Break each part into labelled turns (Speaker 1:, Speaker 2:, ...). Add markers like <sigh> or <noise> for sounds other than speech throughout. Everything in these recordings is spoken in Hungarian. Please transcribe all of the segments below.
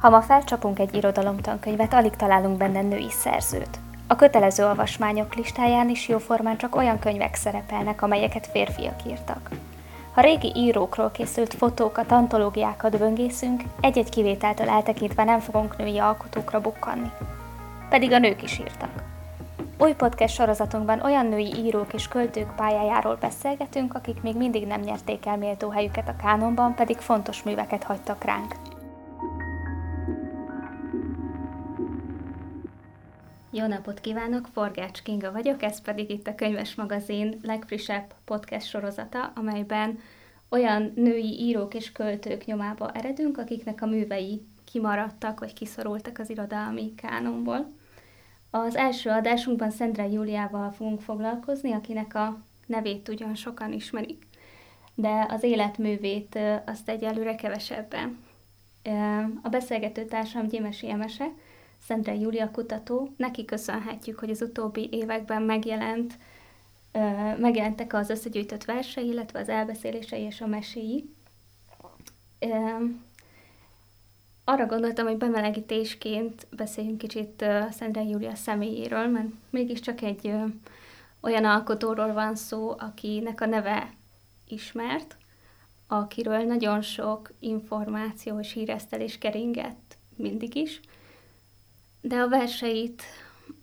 Speaker 1: Ha ma felcsapunk egy irodalomtankönyvet, alig találunk benne női szerzőt. A kötelező olvasmányok listáján is jóformán csak olyan könyvek szerepelnek, amelyeket férfiak írtak. Ha régi írókról készült fotókat, antológiákat böngészünk, egy-egy kivételtől eltekintve nem fogunk női alkotókra bukkanni. Pedig a nők is írtak. Új podcast sorozatunkban olyan női írók és költők pályájáról beszélgetünk, akik még mindig nem nyerték el méltó helyüket a kánonban, pedig fontos műveket hagytak ránk. Jó napot kívánok, Forgács Kinga vagyok, ez pedig itt a Könyves Magazin legfrissebb podcast sorozata, amelyben olyan női írók és költők nyomába eredünk, akiknek a művei kimaradtak vagy kiszorultak az irodalmi kánonból. Az első adásunkban Szendre Júliával fogunk foglalkozni, akinek a nevét ugyan sokan ismerik, de az életművét azt egyelőre kevesebben. A beszélgető társam Gyimesi Emese, Szendre Júlia kutató, neki köszönhetjük, hogy az utóbbi években megjelent, megjelentek az összegyűjtött versei, illetve az elbeszélései és a meséi. Arra gondoltam, hogy bemelegítésként beszéljünk kicsit Szendre Júlia személyéről, mert mégiscsak egy olyan alkotóról van szó, akinek a neve ismert, akiről nagyon sok információ és híresztelés keringett mindig is, de a verseit,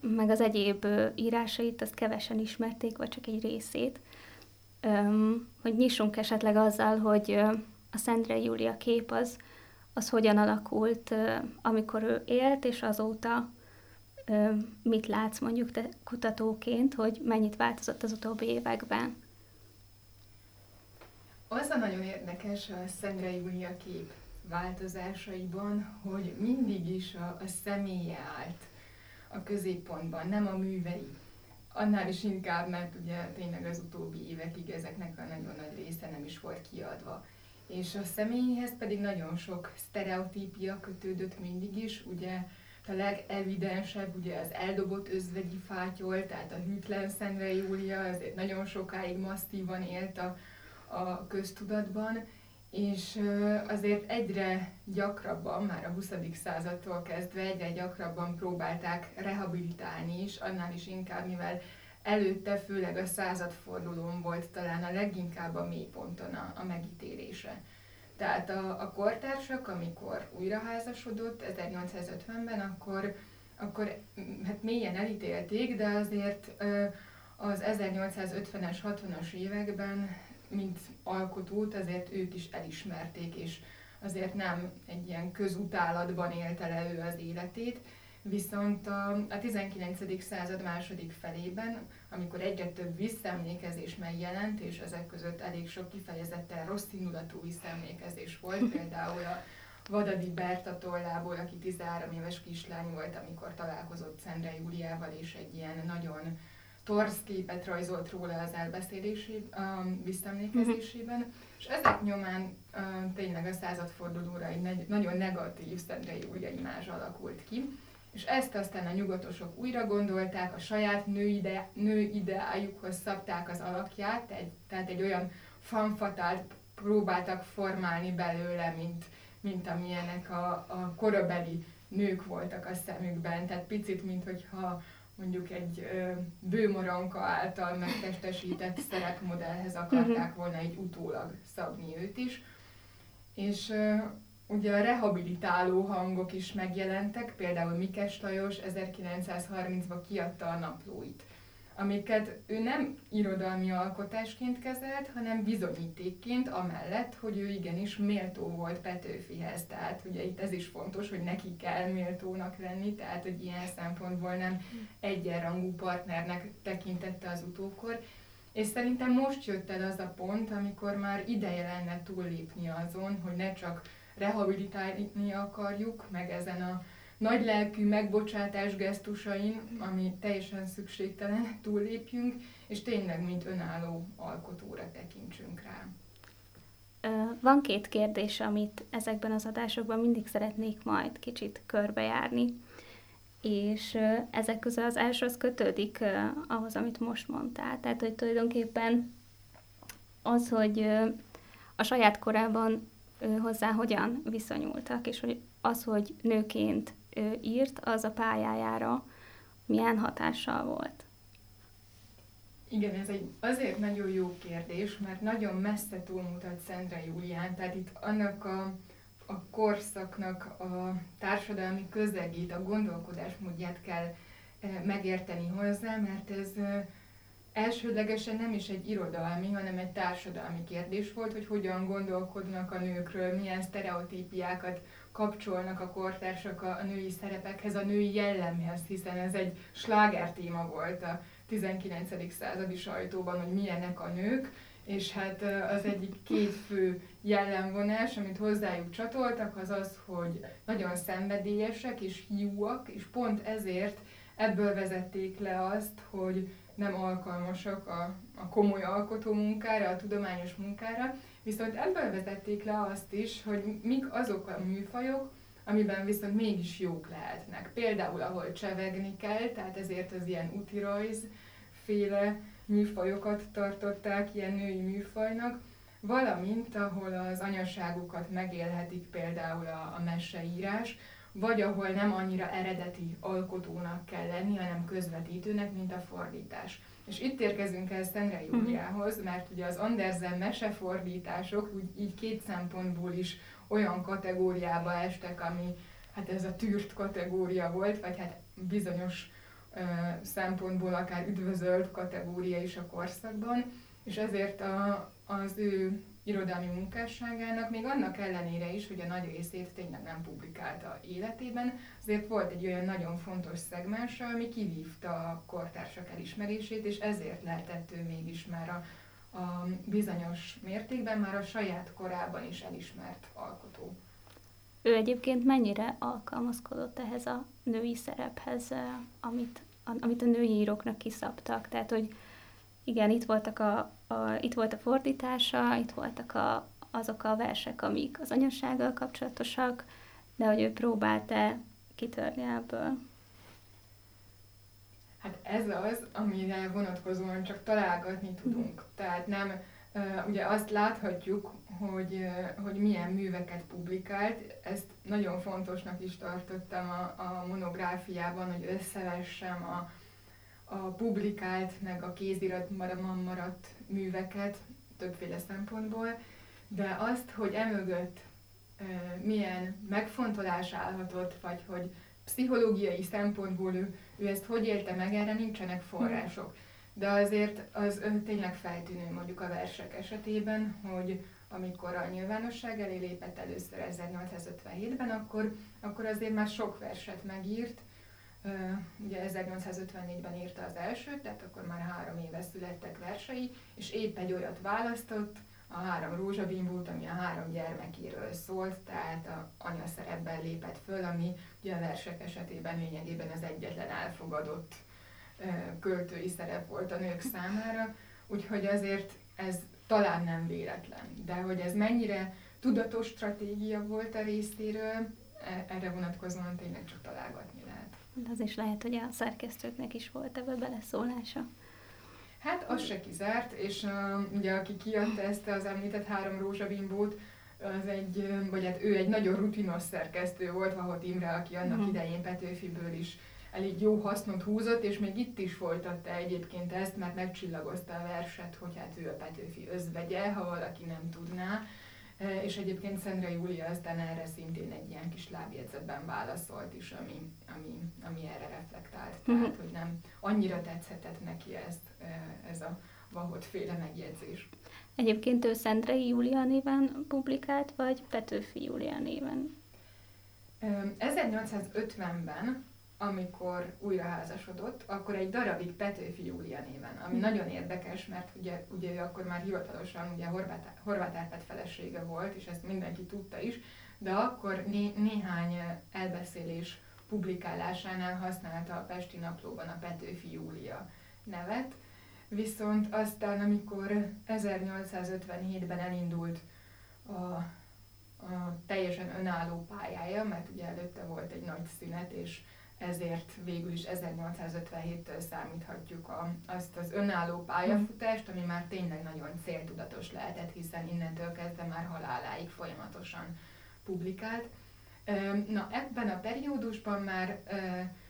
Speaker 1: meg az egyéb írásait, azt kevesen ismerték, vagy csak egy részét. Öm, hogy nyissunk esetleg azzal, hogy a Szendre Júlia kép az, az hogyan alakult, amikor ő élt, és azóta mit látsz mondjuk te kutatóként, hogy mennyit változott az utóbbi években?
Speaker 2: Az a nagyon érdekes a Szendre Júlia kép változásaiban, hogy mindig is a, a személye állt a középpontban, nem a művei. Annál is inkább, mert ugye tényleg az utóbbi évekig ezeknek a nagyon nagy része nem is volt kiadva. És a személyhez pedig nagyon sok sztereotípia kötődött mindig is, ugye a legevidensebb ugye az eldobott özvegyi fátyol, tehát a hűtlen Szendre Júlia, ezért nagyon sokáig masszívan élt a, a köztudatban, és azért egyre gyakrabban, már a 20. századtól kezdve egyre gyakrabban próbálták rehabilitálni is, annál is inkább, mivel előtte főleg a századfordulón volt talán a leginkább a mélyponton a, a megítélése. Tehát a, a kortársak, amikor újraházasodott 1850-ben, akkor, akkor hát mélyen elítélték, de azért az 1850-es, 60-as években mint alkotót, azért ők is elismerték, és azért nem egy ilyen közutálatban élte le ő az életét, viszont a, a 19. század második felében, amikor egyre több visszaemlékezés megjelent, és ezek között elég sok kifejezetten rossz indulatú visszaemlékezés volt, <laughs> például a Vadadi Berta tollából, aki 13 éves kislány volt, amikor találkozott Szendre Júliával, és egy ilyen nagyon torz képet rajzolt róla az elbeszélésében, a visszaemlékezésében, uh-huh. és ezek nyomán uh, tényleg a századfordulóra egy nagyon negatív Szendrei Júlia imázs alakult ki, és ezt aztán a nyugatosok újra gondolták, a saját nő, ide, nő ideájukhoz szabták az alakját, egy, tehát egy olyan fanfatált próbáltak formálni belőle, mint, mint amilyenek a, a korabeli nők voltak a szemükben, tehát picit, mint hogyha mondjuk egy ö, bőmoranka által megtestesített <laughs> szerepmodellhez akarták mhm. volna egy utólag szabni őt is. És ö, ugye a rehabilitáló hangok is megjelentek, például Mikes Lajos 1930-ban kiadta a naplóit amiket ő nem irodalmi alkotásként kezelt, hanem bizonyítékként, amellett, hogy ő igenis méltó volt Petőfihez. Tehát ugye itt ez is fontos, hogy neki kell méltónak lenni, tehát hogy ilyen szempontból nem egyenrangú partnernek tekintette az utókor. És szerintem most jött el az a pont, amikor már ideje lenne túllépni azon, hogy ne csak rehabilitálni akarjuk, meg ezen a nagy lelkű megbocsátás gesztusain, ami teljesen szükségtelen, <laughs> túllépjünk, és tényleg, mint önálló alkotóra tekintsünk rá.
Speaker 1: Van két kérdés, amit ezekben az adásokban mindig szeretnék majd kicsit körbejárni, és ezek közül az első az kötődik ahhoz, amit most mondtál. Tehát, hogy tulajdonképpen az, hogy a saját korában hozzá hogyan viszonyultak, és hogy az, hogy nőként írt, az a pályájára milyen hatással volt.
Speaker 2: Igen, ez egy azért nagyon jó kérdés, mert nagyon messze túlmutat Szendre Júlián, tehát itt annak a, a korszaknak a társadalmi közegét, a gondolkodásmódját kell megérteni hozzá, mert ez elsődlegesen nem is egy irodalmi, hanem egy társadalmi kérdés volt, hogy hogyan gondolkodnak a nőkről, milyen sztereotípiákat kapcsolnak a kortársak a, női szerepekhez, a női jellemhez, hiszen ez egy sláger téma volt a 19. századi sajtóban, hogy milyenek a nők, és hát az egyik két fő jellemvonás, amit hozzájuk csatoltak, az az, hogy nagyon szenvedélyesek és hiúak, és pont ezért ebből vezették le azt, hogy nem alkalmasak a, a komoly alkotó munkára, a tudományos munkára, viszont ebből vezették le azt is, hogy mik azok a műfajok, amiben viszont mégis jók lehetnek. Például, ahol csevegni kell, tehát ezért az ilyen utirajz féle műfajokat tartották ilyen női műfajnak, valamint ahol az anyaságukat megélhetik például a, a meseírás, vagy ahol nem annyira eredeti alkotónak kell lenni, hanem közvetítőnek, mint a fordítás. És itt érkezünk el Szendre mhm. Júliához, mert ugye az Andersen mesefordítások úgy, így két szempontból is olyan kategóriába estek, ami hát ez a tűrt kategória volt, vagy hát bizonyos ö, szempontból akár üdvözölt kategória is a korszakban, és ezért a, az ő irodalmi munkásságának, még annak ellenére is, hogy a nagy részét tényleg nem publikálta életében, azért volt egy olyan nagyon fontos szegmens, ami kivívta a kortársak elismerését, és ezért lehetett ő mégis már a, a bizonyos mértékben már a saját korában is elismert alkotó.
Speaker 1: Ő egyébként mennyire alkalmazkodott ehhez a női szerephez, eh, amit, amit a női íróknak kiszabtak? Tehát, hogy igen, itt voltak a, a, itt volt a fordítása, itt voltak a, azok a versek, amik az anyasággal kapcsolatosak, de hogy ő próbált-e kitörni ebből.
Speaker 2: Hát ez az, amire vonatkozóan csak találgatni tudunk. Tehát nem, ugye azt láthatjuk, hogy, hogy milyen műveket publikált, ezt nagyon fontosnak is tartottam a, a monográfiában, hogy összevessem a, a publikált, meg a kéziratban maradt műveket többféle szempontból, de azt, hogy emögött milyen megfontolás állhatott, vagy hogy pszichológiai szempontból ő, ő ezt hogy élte meg, erre nincsenek források. De azért az tényleg feltűnő mondjuk a versek esetében, hogy amikor a nyilvánosság elé lépett először 1857-ben, akkor, akkor azért már sok verset megírt, ugye 1854-ben írta az elsőt, tehát akkor már három éve születtek versei, és épp egy olyat választott, a három rózsabimbót, ami a három gyermekéről szólt, tehát a anya szerepben lépett föl, ami ugye a versek esetében lényegében az egyetlen elfogadott költői szerep volt a nők számára, úgyhogy azért ez talán nem véletlen. De hogy ez mennyire tudatos stratégia volt a részéről, e, erre vonatkozóan tényleg csak találgatni.
Speaker 1: De az is lehet, hogy a szerkesztőknek is volt ebbe beleszólása.
Speaker 2: Hát az se kizárt, és uh, ugye aki kiadta ezt az említett három rózsabimbót, az egy, vagy hát ő egy nagyon rutinos szerkesztő volt, Vahot Imre, aki annak uh-huh. idején Petőfiből is elég jó hasznot húzott, és még itt is folytatta egyébként ezt, mert megcsillagozta a verset, hogy hát ő a Petőfi özvegye, ha valaki nem tudná. És egyébként Szendre Júlia aztán erre szintén egy ilyen kis lábjegyzetben válaszolt is, ami, ami, ami erre reflektált. Tehát, uh-huh. hogy nem annyira tetszhetett neki ezt, ez a Vahot féle megjegyzés.
Speaker 1: Egyébként ő Szendrei Júlia néven publikált, vagy Petőfi Júlia néven?
Speaker 2: 1850-ben amikor újra házasodott, akkor egy darabig Petőfi Júlia néven, ami mm. nagyon érdekes, mert ugye, ugye ő akkor már hivatalosan ugye Horváth, Horváth Árpád felesége volt, és ezt mindenki tudta is, de akkor né, néhány elbeszélés publikálásánál használta a Pesti Naplóban a Petőfi Júlia nevet, viszont aztán, amikor 1857-ben elindult a, a teljesen önálló pályája, mert ugye előtte volt egy nagy szünet, és ezért végül is 1857-től számíthatjuk a, azt az önálló pályafutást, ami már tényleg nagyon céltudatos lehetett, hiszen innentől kezdve már haláláig folyamatosan publikált. Na, ebben a periódusban már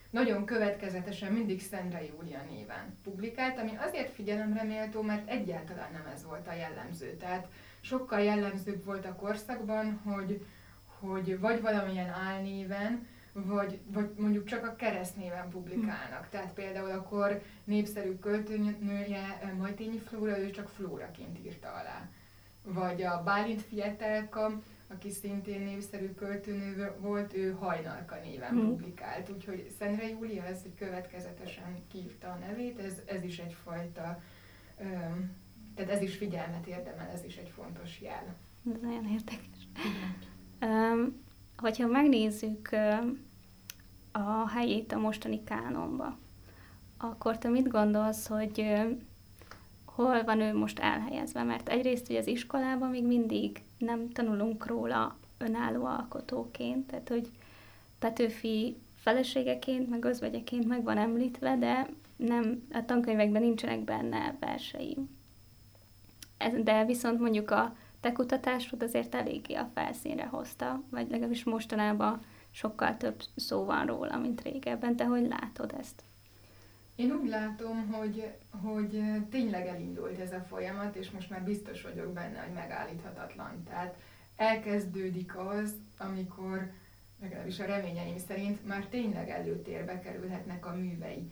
Speaker 2: nagyon következetesen mindig Szendre Júlia néven publikált, ami azért figyelemre méltó, mert egyáltalán nem ez volt a jellemző. Tehát sokkal jellemzőbb volt a korszakban, hogy, hogy vagy valamilyen álnéven, vagy, vagy mondjuk csak a keresztnéven publikálnak. Hm. Tehát például akkor népszerű költőnője Majtényi Flóra, ő csak Flóraként írta alá. Vagy a Bálint Fietelka, aki szintén népszerű költőnő volt, ő Hajnalka néven hmm. publikált. Úgyhogy Szentre Júlia ez egy következetesen kívta a nevét, ez, ez is egyfajta, um, tehát ez is figyelmet érdemel, ez is egy fontos jel.
Speaker 1: Ez nagyon érdekes. Um, hogyha megnézzük a helyét a mostani kánonba, akkor te mit gondolsz, hogy hol van ő most elhelyezve? Mert egyrészt ugye az iskolában még mindig nem tanulunk róla önálló alkotóként, tehát hogy Petőfi feleségeként, meg özvegyeként meg van említve, de nem, a tankönyvekben nincsenek benne versei. Ez, de viszont mondjuk a te kutatásod azért eléggé a felszínre hozta, vagy legalábbis mostanában sokkal több szó van róla, mint régebben. Te hogy látod ezt?
Speaker 2: Én úgy látom, hogy, hogy tényleg elindult ez a folyamat, és most már biztos vagyok benne, hogy megállíthatatlan. Tehát elkezdődik az, amikor legalábbis a reményeim szerint már tényleg előtérbe kerülhetnek a művei.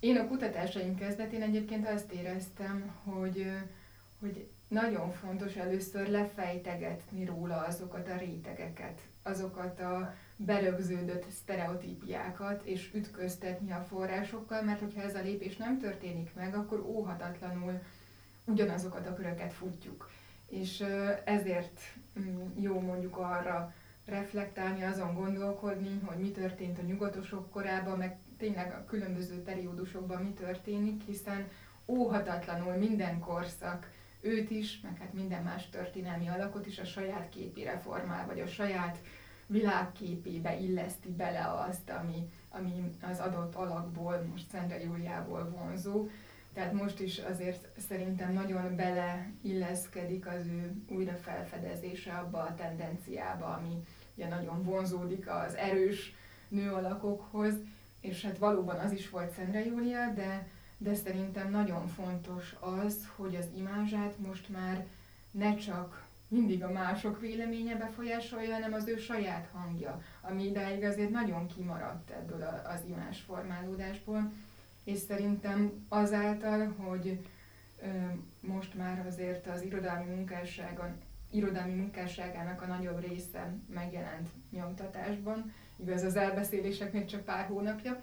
Speaker 2: Én a kutatásaim kezdetén egyébként azt éreztem, hogy, hogy nagyon fontos először lefejtegetni róla azokat a rétegeket, azokat a berögződött sztereotípiákat, és ütköztetni a forrásokkal, mert hogyha ez a lépés nem történik meg, akkor óhatatlanul ugyanazokat a köröket futjuk. És ezért mm, jó mondjuk arra reflektálni, azon gondolkodni, hogy mi történt a nyugatosok korában, meg tényleg a különböző periódusokban mi történik, hiszen óhatatlanul minden korszak őt is, meg hát minden más történelmi alakot is a saját képére formál, vagy a saját világképébe illeszti bele azt, ami, ami az adott alakból, most Szendre Júliából vonzó. Tehát most is azért szerintem nagyon beleilleszkedik az ő újra felfedezése abba a tendenciába, ami ugye nagyon vonzódik az erős nőalakokhoz, és hát valóban az is volt Szendre Júlia, de, de szerintem nagyon fontos az, hogy az imázsát most már ne csak mindig a mások véleménye befolyásolja, hanem az ő saját hangja, ami idáig azért nagyon kimaradt ebből az imás formálódásból, és szerintem azáltal, hogy most már azért az irodalmi munkásságon, irodalmi munkásságának a nagyobb része megjelent nyomtatásban, igaz az elbeszélések még csak pár hónapja,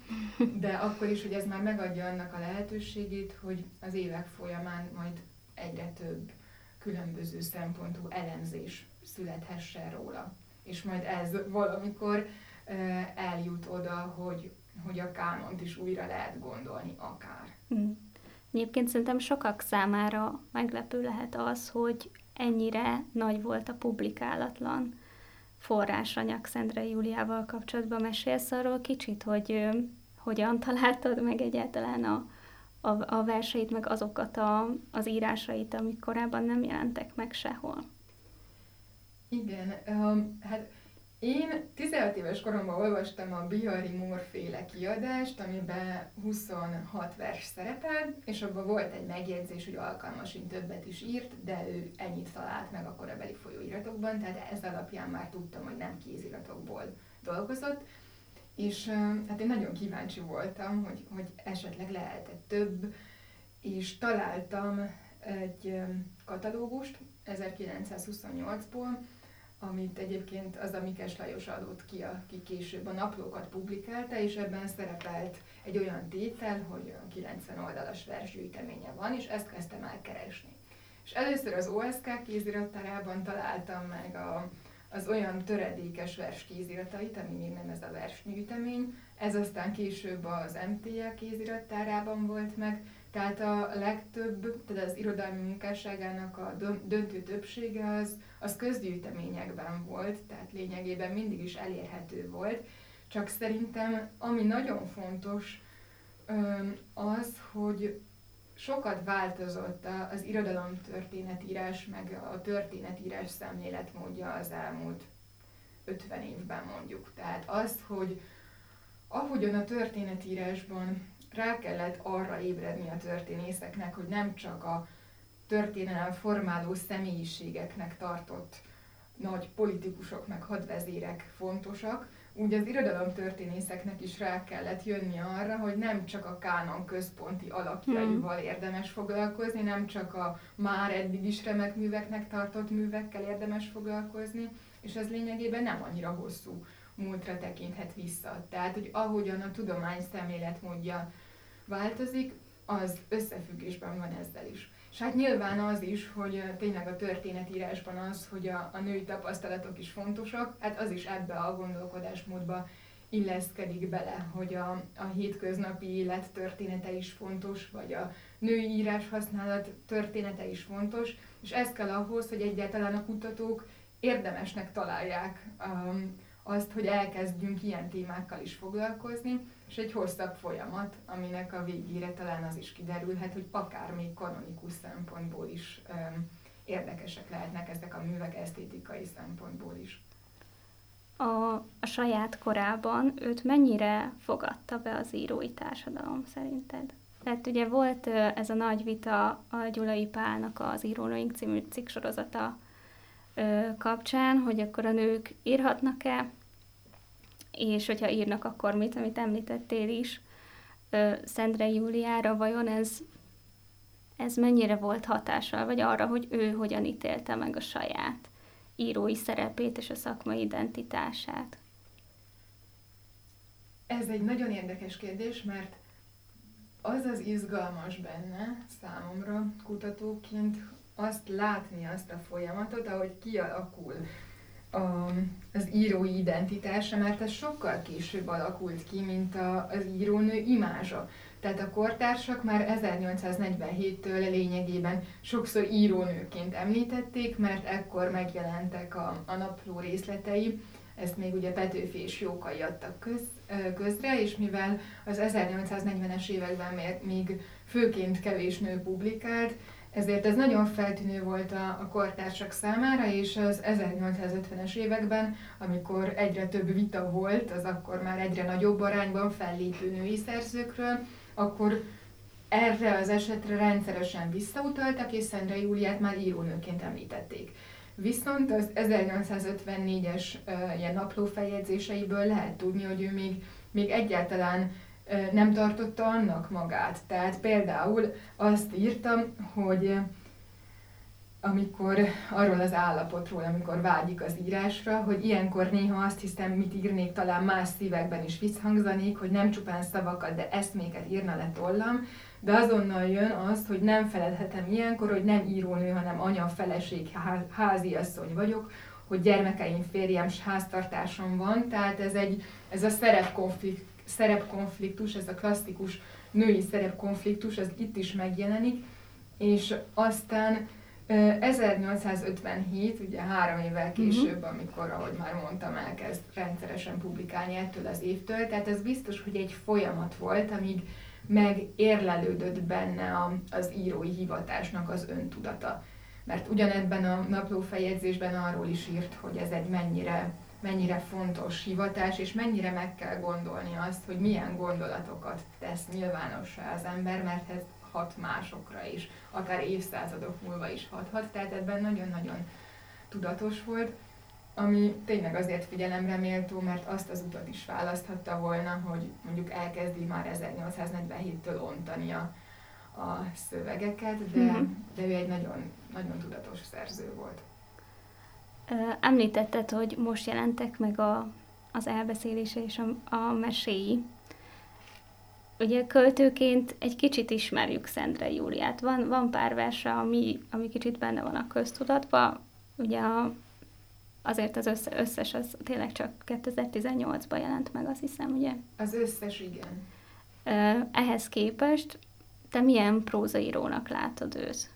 Speaker 2: de akkor is, hogy ez már megadja annak a lehetőségét, hogy az évek folyamán majd egyre több különböző szempontú elemzés születhessen róla. És majd ez valamikor eljut oda, hogy, hogy a kánont is újra lehet gondolni akár. Hmm.
Speaker 1: Egyébként szerintem sokak számára meglepő lehet az, hogy ennyire nagy volt a publikálatlan forrásanyag Szendre Júliával kapcsolatban. Mesélsz arról kicsit, hogy hogyan találtad meg egyáltalán a, a, a verseit, meg azokat a, az írásait, amik korábban nem jelentek meg sehol.
Speaker 2: Igen, um, hát én 16 éves koromban olvastam a Bihari Moore féle kiadást, amiben 26 vers szerepel, és abban volt egy megjegyzés, hogy alkalmasint többet is írt, de ő ennyit talált meg a korabeli folyóiratokban, tehát ez alapján már tudtam, hogy nem kéziratokból dolgozott. És hát én nagyon kíváncsi voltam, hogy, hogy esetleg lehetett több, és találtam egy katalógust 1928-ból, amit egyébként az a Mikes Lajos adott ki, aki később a naplókat publikálta, és ebben szerepelt egy olyan tétel, hogy 90 oldalas versgyűjteménye van, és ezt kezdtem el keresni. És először az OSK kézirattárában találtam meg a, az olyan töredékes vers kéziratait, ami még nem ez a versnyűjtemény, ez aztán később az MTA kézirattárában volt meg, tehát a legtöbb, tehát az irodalmi munkásságának a döntő többsége az, az közgyűjteményekben volt, tehát lényegében mindig is elérhető volt, Csak szerintem, ami nagyon fontos, az, hogy sokat változott az irodalom történetírás, meg a történetírás szemléletmódja az elmúlt 50 évben mondjuk. Tehát az, hogy ahogyan a történetírásban rá kellett arra ébredni a történészeknek, hogy nem csak a történelem formáló személyiségeknek tartott nagy politikusok meg hadvezérek fontosak, úgy az irodalomtörténészeknek is rá kellett jönni arra, hogy nem csak a kánon központi alakjaival hmm. érdemes foglalkozni, nem csak a már eddig is remek műveknek tartott művekkel érdemes foglalkozni, és ez lényegében nem annyira hosszú múltra tekinthet vissza. Tehát, hogy ahogyan a tudomány szemléletmódja változik, az összefüggésben van ezzel is. És hát nyilván az is, hogy tényleg a történetírásban az, hogy a, a női tapasztalatok is fontosak, hát az is ebbe a gondolkodásmódba illeszkedik bele, hogy a, a hétköznapi élet története is fontos, vagy a női írás használat története is fontos, és ez kell ahhoz, hogy egyáltalán a kutatók érdemesnek találják um, azt, hogy elkezdjünk ilyen témákkal is foglalkozni, és egy hosszabb folyamat, aminek a végére talán az is kiderülhet, hogy akár még kanonikus szempontból is um, érdekesek lehetnek ezek a művek esztétikai szempontból is.
Speaker 1: A, a saját korában őt mennyire fogadta be az írói társadalom szerinted? Tehát ugye volt ez a nagy vita a Gyulai Pálnak az Írónőink című cikksorozata kapcsán, hogy akkor a nők írhatnak-e, és hogyha írnak, akkor mit, amit említettél is, Szendre Júliára, vajon ez, ez mennyire volt hatással, vagy arra, hogy ő hogyan ítélte meg a saját írói szerepét és a szakmai identitását?
Speaker 2: Ez egy nagyon érdekes kérdés, mert az az izgalmas benne számomra kutatóként azt látni azt a folyamatot, ahogy kialakul a, az írói identitása, mert ez sokkal később alakult ki, mint a, az írónő imázsa. Tehát a kortársak már 1847-től lényegében sokszor írónőként említették, mert ekkor megjelentek a, a napló részletei, ezt még ugye Petőfi és Jókai adtak köz, közre, és mivel az 1840-es években még főként kevés nő publikált, ezért ez nagyon feltűnő volt a, a kortársak számára, és az 1850-es években, amikor egyre több vita volt, az akkor már egyre nagyobb arányban fellépő női szerzőkről, akkor erre az esetre rendszeresen visszautaltak, és Szendre Júliát már írónőként említették. Viszont az 1854-es uh, ilyen naplófeljegyzéseiből lehet tudni, hogy ő még, még egyáltalán nem tartotta annak magát. Tehát például azt írtam, hogy amikor arról az állapotról, amikor vágyik az írásra, hogy ilyenkor néha azt hiszem, mit írnék, talán más szívekben is visszhangzanék, hogy nem csupán szavakat, de eszméket írna le tollam, de azonnal jön az, hogy nem feledhetem ilyenkor, hogy nem írónő, hanem anya, feleség, háziasszony vagyok, hogy gyermekeim, férjem, háztartásom van, tehát ez, egy, ez a szerepkonflikt, szerepkonfliktus, ez a klasszikus női szerepkonfliktus, ez itt is megjelenik, és aztán 1857, ugye három évvel mhm. később, amikor, ahogy már mondtam, elkezd rendszeresen publikálni ettől az évtől, tehát ez biztos, hogy egy folyamat volt, amíg megérlelődött benne az írói hivatásnak az öntudata. Mert ugyanebben a naplófejegyzésben arról is írt, hogy ez egy mennyire mennyire fontos hivatás, és mennyire meg kell gondolni azt, hogy milyen gondolatokat tesz nyilvánossá az ember, mert ez hat másokra is, akár évszázadok múlva is hathat, tehát ebben nagyon-nagyon tudatos volt, ami tényleg azért figyelemre méltó, mert azt az utat is választhatta volna, hogy mondjuk elkezdi már 1847-től ontani a, a szövegeket, de, mm-hmm. de ő egy nagyon, nagyon tudatos szerző volt.
Speaker 1: Említetted, hogy most jelentek meg a, az elbeszélése és a, a meséi. Ugye költőként egy kicsit ismerjük Szendre Júliát. Van, van pár verse, ami, ami kicsit benne van a köztudatban. Ugye a, azért az össze, összes az tényleg csak 2018-ban jelent meg, azt hiszem, ugye?
Speaker 2: Az összes, igen.
Speaker 1: Ehhez képest te milyen prózaírónak látod őt?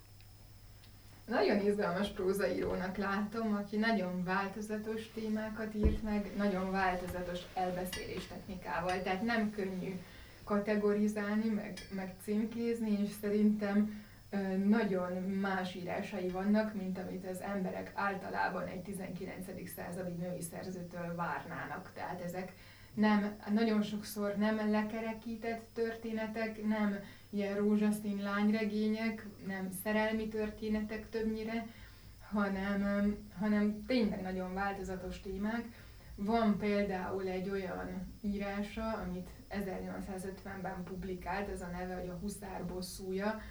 Speaker 2: Nagyon izgalmas prózaírónak látom, aki nagyon változatos témákat írt meg, nagyon változatos elbeszélés technikával, tehát nem könnyű kategorizálni, meg, meg címkézni, és szerintem nagyon más írásai vannak, mint amit az emberek általában egy 19. századi női szerzőtől várnának. Tehát ezek nem, nagyon sokszor nem lekerekített történetek, nem ilyen rózsaszín lányregények, nem szerelmi történetek többnyire, hanem, hanem tényleg nagyon változatos témák. Van például egy olyan írása, amit 1850-ben publikált, ez a neve, hogy a Huszár bosszúja,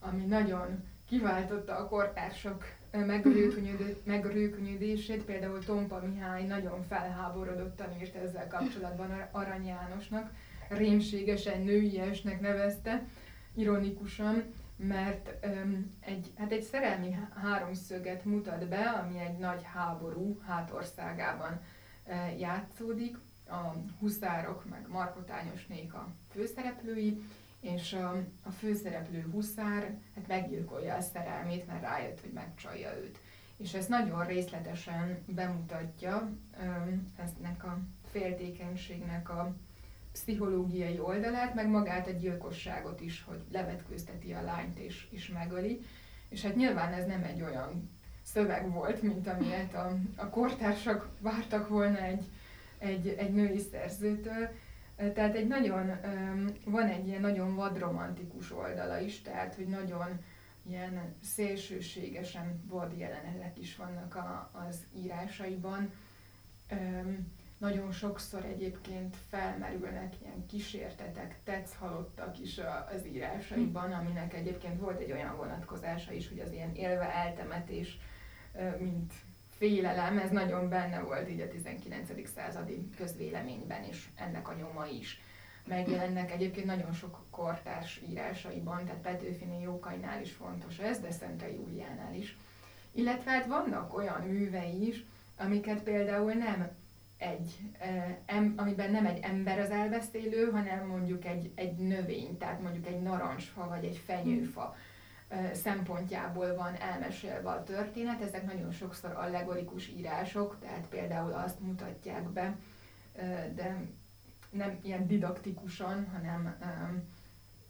Speaker 2: ami nagyon kiváltotta a kortársak megrőkönyödését, például Tompa Mihály nagyon felháborodottan írt ezzel kapcsolatban Arany Jánosnak, rémségesen nőiesnek nevezte, ironikusan, mert um, egy, hát egy szerelmi háromszöget mutat be, ami egy nagy háború hátországában uh, játszódik. A huszárok, meg Markotányosnék a főszereplői, és a, a főszereplő huszár hát meggyilkolja a szerelmét, mert rájött, hogy megcsalja őt. És ez nagyon részletesen bemutatja um, eznek a féltékenységnek a pszichológiai oldalát, meg magát a gyilkosságot is, hogy levetkőzteti a lányt és, és megöli. És hát nyilván ez nem egy olyan szöveg volt, mint amilyet a, a kortársak vártak volna egy, egy, egy női szerzőtől, tehát egy nagyon, van egy ilyen nagyon vadromantikus oldala is, tehát hogy nagyon ilyen szélsőségesen vad jelenetek is vannak a, az írásaiban. Nagyon sokszor egyébként felmerülnek ilyen kísértetek, tetsz halottak is az írásaiban, aminek egyébként volt egy olyan vonatkozása is, hogy az ilyen élve eltemetés, mint félelem, ez nagyon benne volt így a 19. századi közvéleményben, és ennek a nyoma is. Megjelennek egyébként nagyon sok kortárs írásaiban, tehát Petőfinél Jókainál is fontos ez, de Szentre Júliánál is. Illetve hát vannak olyan művei is, amiket például nem egy, em, amiben nem egy ember az elbeszélő, hanem mondjuk egy, egy növény, tehát mondjuk egy narancsfa vagy egy fenyőfa szempontjából van elmesélve a történet. Ezek nagyon sokszor allegorikus írások, tehát például azt mutatják be, de nem ilyen didaktikusan, hanem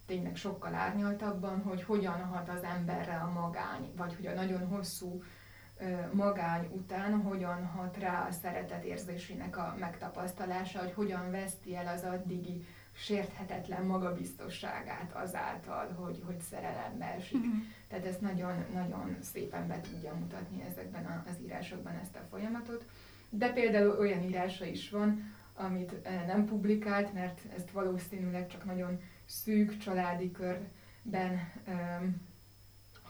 Speaker 2: tényleg sokkal árnyaltabban, hogy hogyan hat az emberre a magány, vagy hogy a nagyon hosszú magány után hogyan hat rá a szeretet érzésének a megtapasztalása, hogy hogyan veszti el az addigi sérthetetlen magabiztosságát azáltal, hogy, hogy szerelembe esik. Uh-huh. Tehát ezt nagyon, nagyon szépen be tudja mutatni ezekben az írásokban ezt a folyamatot. De például olyan írása is van, amit nem publikált, mert ezt valószínűleg csak nagyon szűk családi körben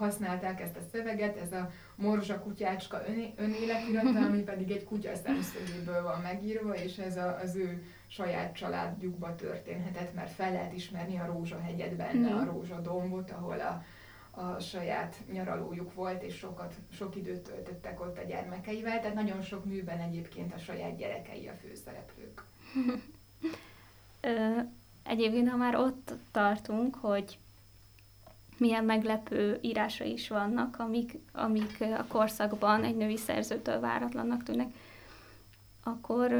Speaker 2: használták ezt a szöveget, ez a Morzsa kutyácska önéletirata, ami pedig egy kutya szemszögéből van megírva, és ez a, az ő saját családjukba történhetett, mert fel lehet ismerni a Rózsahegyet benne, mm. a Rózsadombot, ahol a, a saját nyaralójuk volt, és sokat, sok időt töltöttek ott a gyermekeivel, tehát nagyon sok műben egyébként a saját gyerekei a főszereplők. <laughs>
Speaker 1: Egyébként, ha már ott tartunk, hogy milyen meglepő írása is vannak, amik, amik a korszakban egy női szerzőtől váratlannak tűnnek, akkor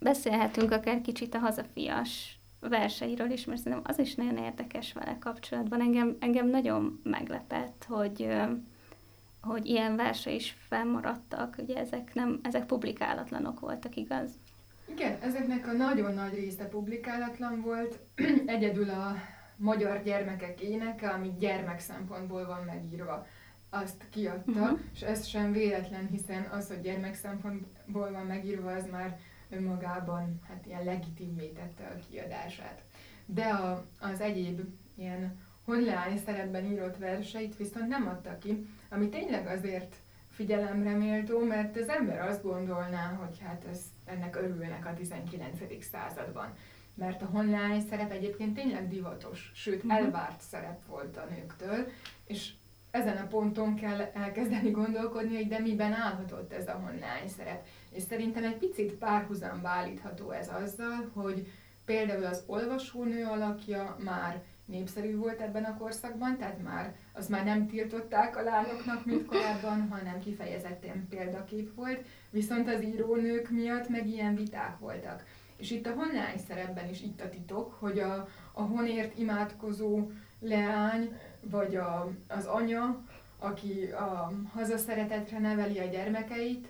Speaker 1: beszélhetünk akár kicsit a hazafias verseiről is, mert szerintem az is nagyon érdekes vele kapcsolatban. Engem, engem nagyon meglepett, hogy, hogy ilyen verse is fennmaradtak, ugye ezek, nem, ezek publikálatlanok voltak, igaz?
Speaker 2: Igen, ezeknek a nagyon nagy része publikálatlan volt. <clears throat> Egyedül a magyar gyermekek éneke, ami gyermek szempontból van megírva azt kiadta, uh-huh. és ez sem véletlen, hiszen az, hogy gyermek szempontból van megírva, az már önmagában hát ilyen legitimé tette a kiadását. De a, az egyéb ilyen honleány szerepben írott verseit viszont nem adta ki, ami tényleg azért figyelemre méltó, mert az ember azt gondolná, hogy hát ez, ennek örülnek a 19. században. Mert a honleány szerep egyébként tényleg divatos, sőt uh-huh. elvárt szerep volt a nőktől, és ezen a ponton kell elkezdeni gondolkodni, hogy de miben állhatott ez a honlány szerep. És szerintem egy picit párhuzamba állítható ez azzal, hogy például az olvasónő alakja már népszerű volt ebben a korszakban, tehát már az már nem tiltották a lányoknak, mint korábban, hanem kifejezetten példakép volt, viszont az írónők miatt meg ilyen viták voltak. És itt a honlány szerepben is itt a titok, hogy a, a honért imádkozó leány, vagy a, az anya, aki a hazaszeretetre neveli a gyermekeit,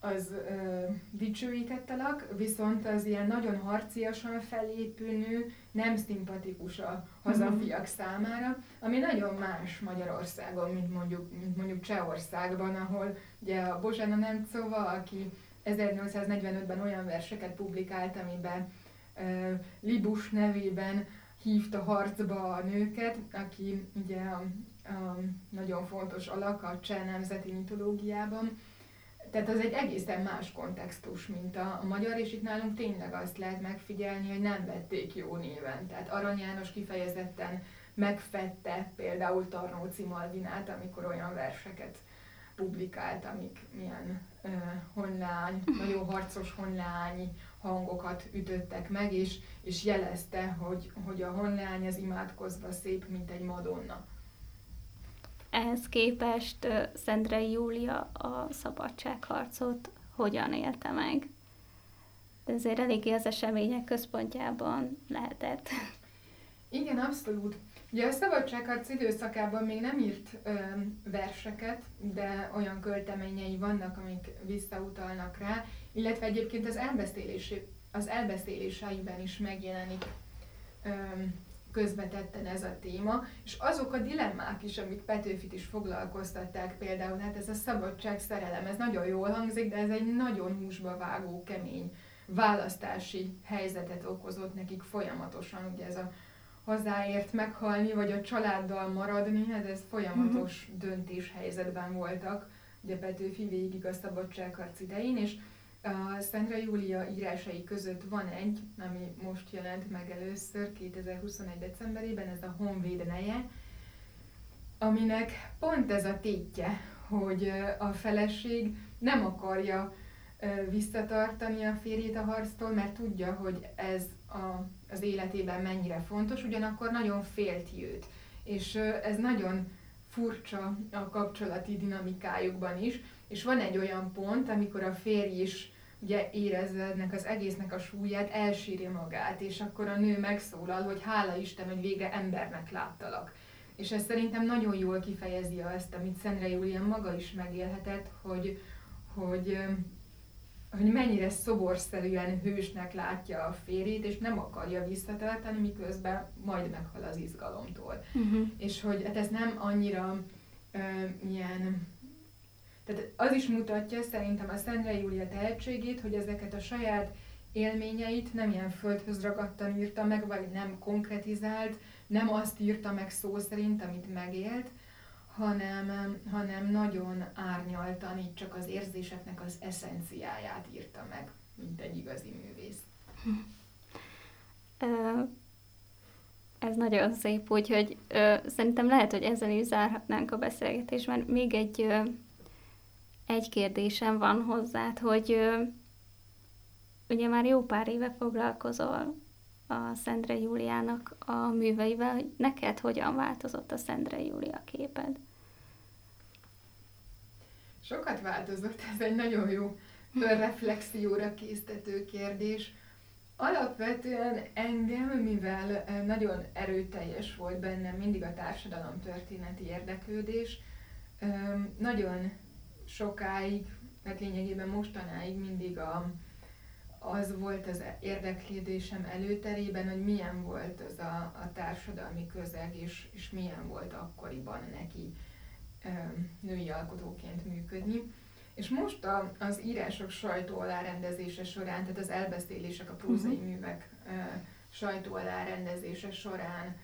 Speaker 2: az ö, dicsőített alak, viszont az ilyen nagyon harciasan felépő nő nem szimpatikus a hazafiak mm-hmm. számára, ami nagyon más Magyarországon, mint mondjuk, mint mondjuk Csehországban, ahol ugye a Bozsana Nemcova, aki 1845-ben olyan verseket publikált, amiben ö, Libus nevében hívta harcba a nőket, aki ugye a, a nagyon fontos alak a cseh nemzeti mitológiában, tehát az egy egészen más kontextus, mint a, a magyar, és itt nálunk tényleg azt lehet megfigyelni, hogy nem vették jó néven. Tehát Arany János kifejezetten megfette például Tarnóci Malvinát, amikor olyan verseket publikált, amik milyen uh, honlány, nagyon harcos honlányi hangokat ütöttek meg, és, és jelezte, hogy, hogy a honlány az imádkozva szép, mint egy madonna.
Speaker 1: Ehhez képest Szendrei Júlia a szabadságharcot hogyan élte meg? De ezért eléggé az események központjában lehetett.
Speaker 2: Igen, abszolút. Ugye a szabadságharc időszakában még nem írt ö, verseket, de olyan költeményei vannak, amik visszautalnak rá, illetve egyébként az, az elbeszéléseiben is megjelenik ö, közvetetten ez a téma, és azok a dilemmák is, amik Petőfit is foglalkoztatták, például hát ez a szabadság szerelem, ez nagyon jól hangzik, de ez egy nagyon húsba vágó, kemény választási helyzetet okozott nekik folyamatosan, ugye ez a hazáért meghalni, vagy a családdal maradni, hát ez folyamatos uh-huh. döntéshelyzetben voltak, ugye Petőfi végig a szabadságharc idején, és a Szentre Júlia írásai között van egy, ami most jelent meg először 2021. decemberében, ez a Honvéd neje, aminek pont ez a tétje, hogy a feleség nem akarja visszatartani a férjét a harctól, mert tudja, hogy ez a, az életében mennyire fontos, ugyanakkor nagyon félti őt. És ez nagyon furcsa a kapcsolati dinamikájukban is, és van egy olyan pont, amikor a férj is ugye érezve ennek az egésznek a súlyát, elsírja magát, és akkor a nő megszólal, hogy hála Isten, hogy végre embernek láttalak. És ez szerintem nagyon jól kifejezi azt, amit Szentre Júlian maga is megélhetett, hogy, hogy, hogy mennyire szoborszerűen hősnek látja a férjét, és nem akarja visszatartani, miközben majd meghal az izgalomtól. Uh-huh. És hogy hát ez nem annyira uh, ilyen tehát az is mutatja szerintem a Szendre Júlia tehetségét, hogy ezeket a saját élményeit nem ilyen földhöz ragadtan írta meg, vagy nem konkretizált, nem azt írta meg szó szerint, amit megélt, hanem, hanem nagyon árnyaltan, így csak az érzéseknek az eszenciáját írta meg, mint egy igazi művész.
Speaker 1: Ez nagyon szép, úgyhogy ö, szerintem lehet, hogy ezzel is zárhatnánk a beszélgetésben. Még egy ö, egy kérdésem van hozzád, hogy ö, ugye már jó pár éve foglalkozol a Szendre Júliának a műveivel, hogy neked hogyan változott a Szendre Júlia képed?
Speaker 2: Sokat változott, ez egy nagyon jó reflexióra késztető kérdés. Alapvetően engem, mivel nagyon erőteljes volt bennem mindig a társadalom történeti érdeklődés, nagyon sokáig, tehát lényegében mostanáig mindig a, az volt az érdeklődésem előterében, hogy milyen volt az a, a társadalmi közeg, és, és milyen volt akkoriban neki női alkotóként működni. És most a, az írások sajtó alárendezése során, tehát az elbeszélések, a prózai uh-huh. művek ö, sajtó alárendezése során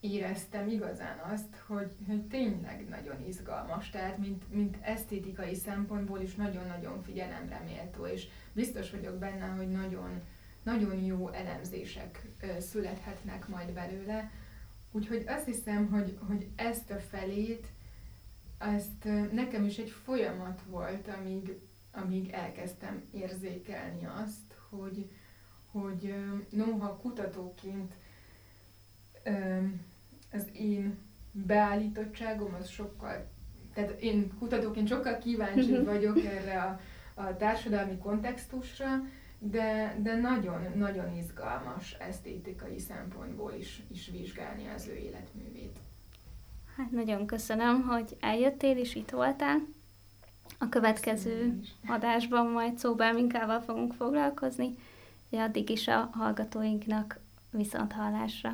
Speaker 2: éreztem igazán azt, hogy, hogy tényleg nagyon izgalmas, tehát mint, mint esztétikai szempontból is nagyon-nagyon figyelemre méltó, és biztos vagyok benne, hogy nagyon, nagyon jó elemzések születhetnek majd belőle. Úgyhogy azt hiszem, hogy, hogy ezt a felét, ezt nekem is egy folyamat volt, amíg, amíg elkezdtem érzékelni azt, hogy, hogy noha kutatóként az én beállítottságom az sokkal, tehát én kutatóként sokkal kíváncsi mhm. vagyok erre a, a társadalmi kontextusra, de, de nagyon, nagyon izgalmas esztétikai szempontból is, is vizsgálni az ő életművét.
Speaker 1: Hát nagyon köszönöm, hogy eljöttél és itt voltál. A következő adásban majd szóbelminkával fogunk foglalkozni, de addig is a hallgatóinknak viszont hallásra.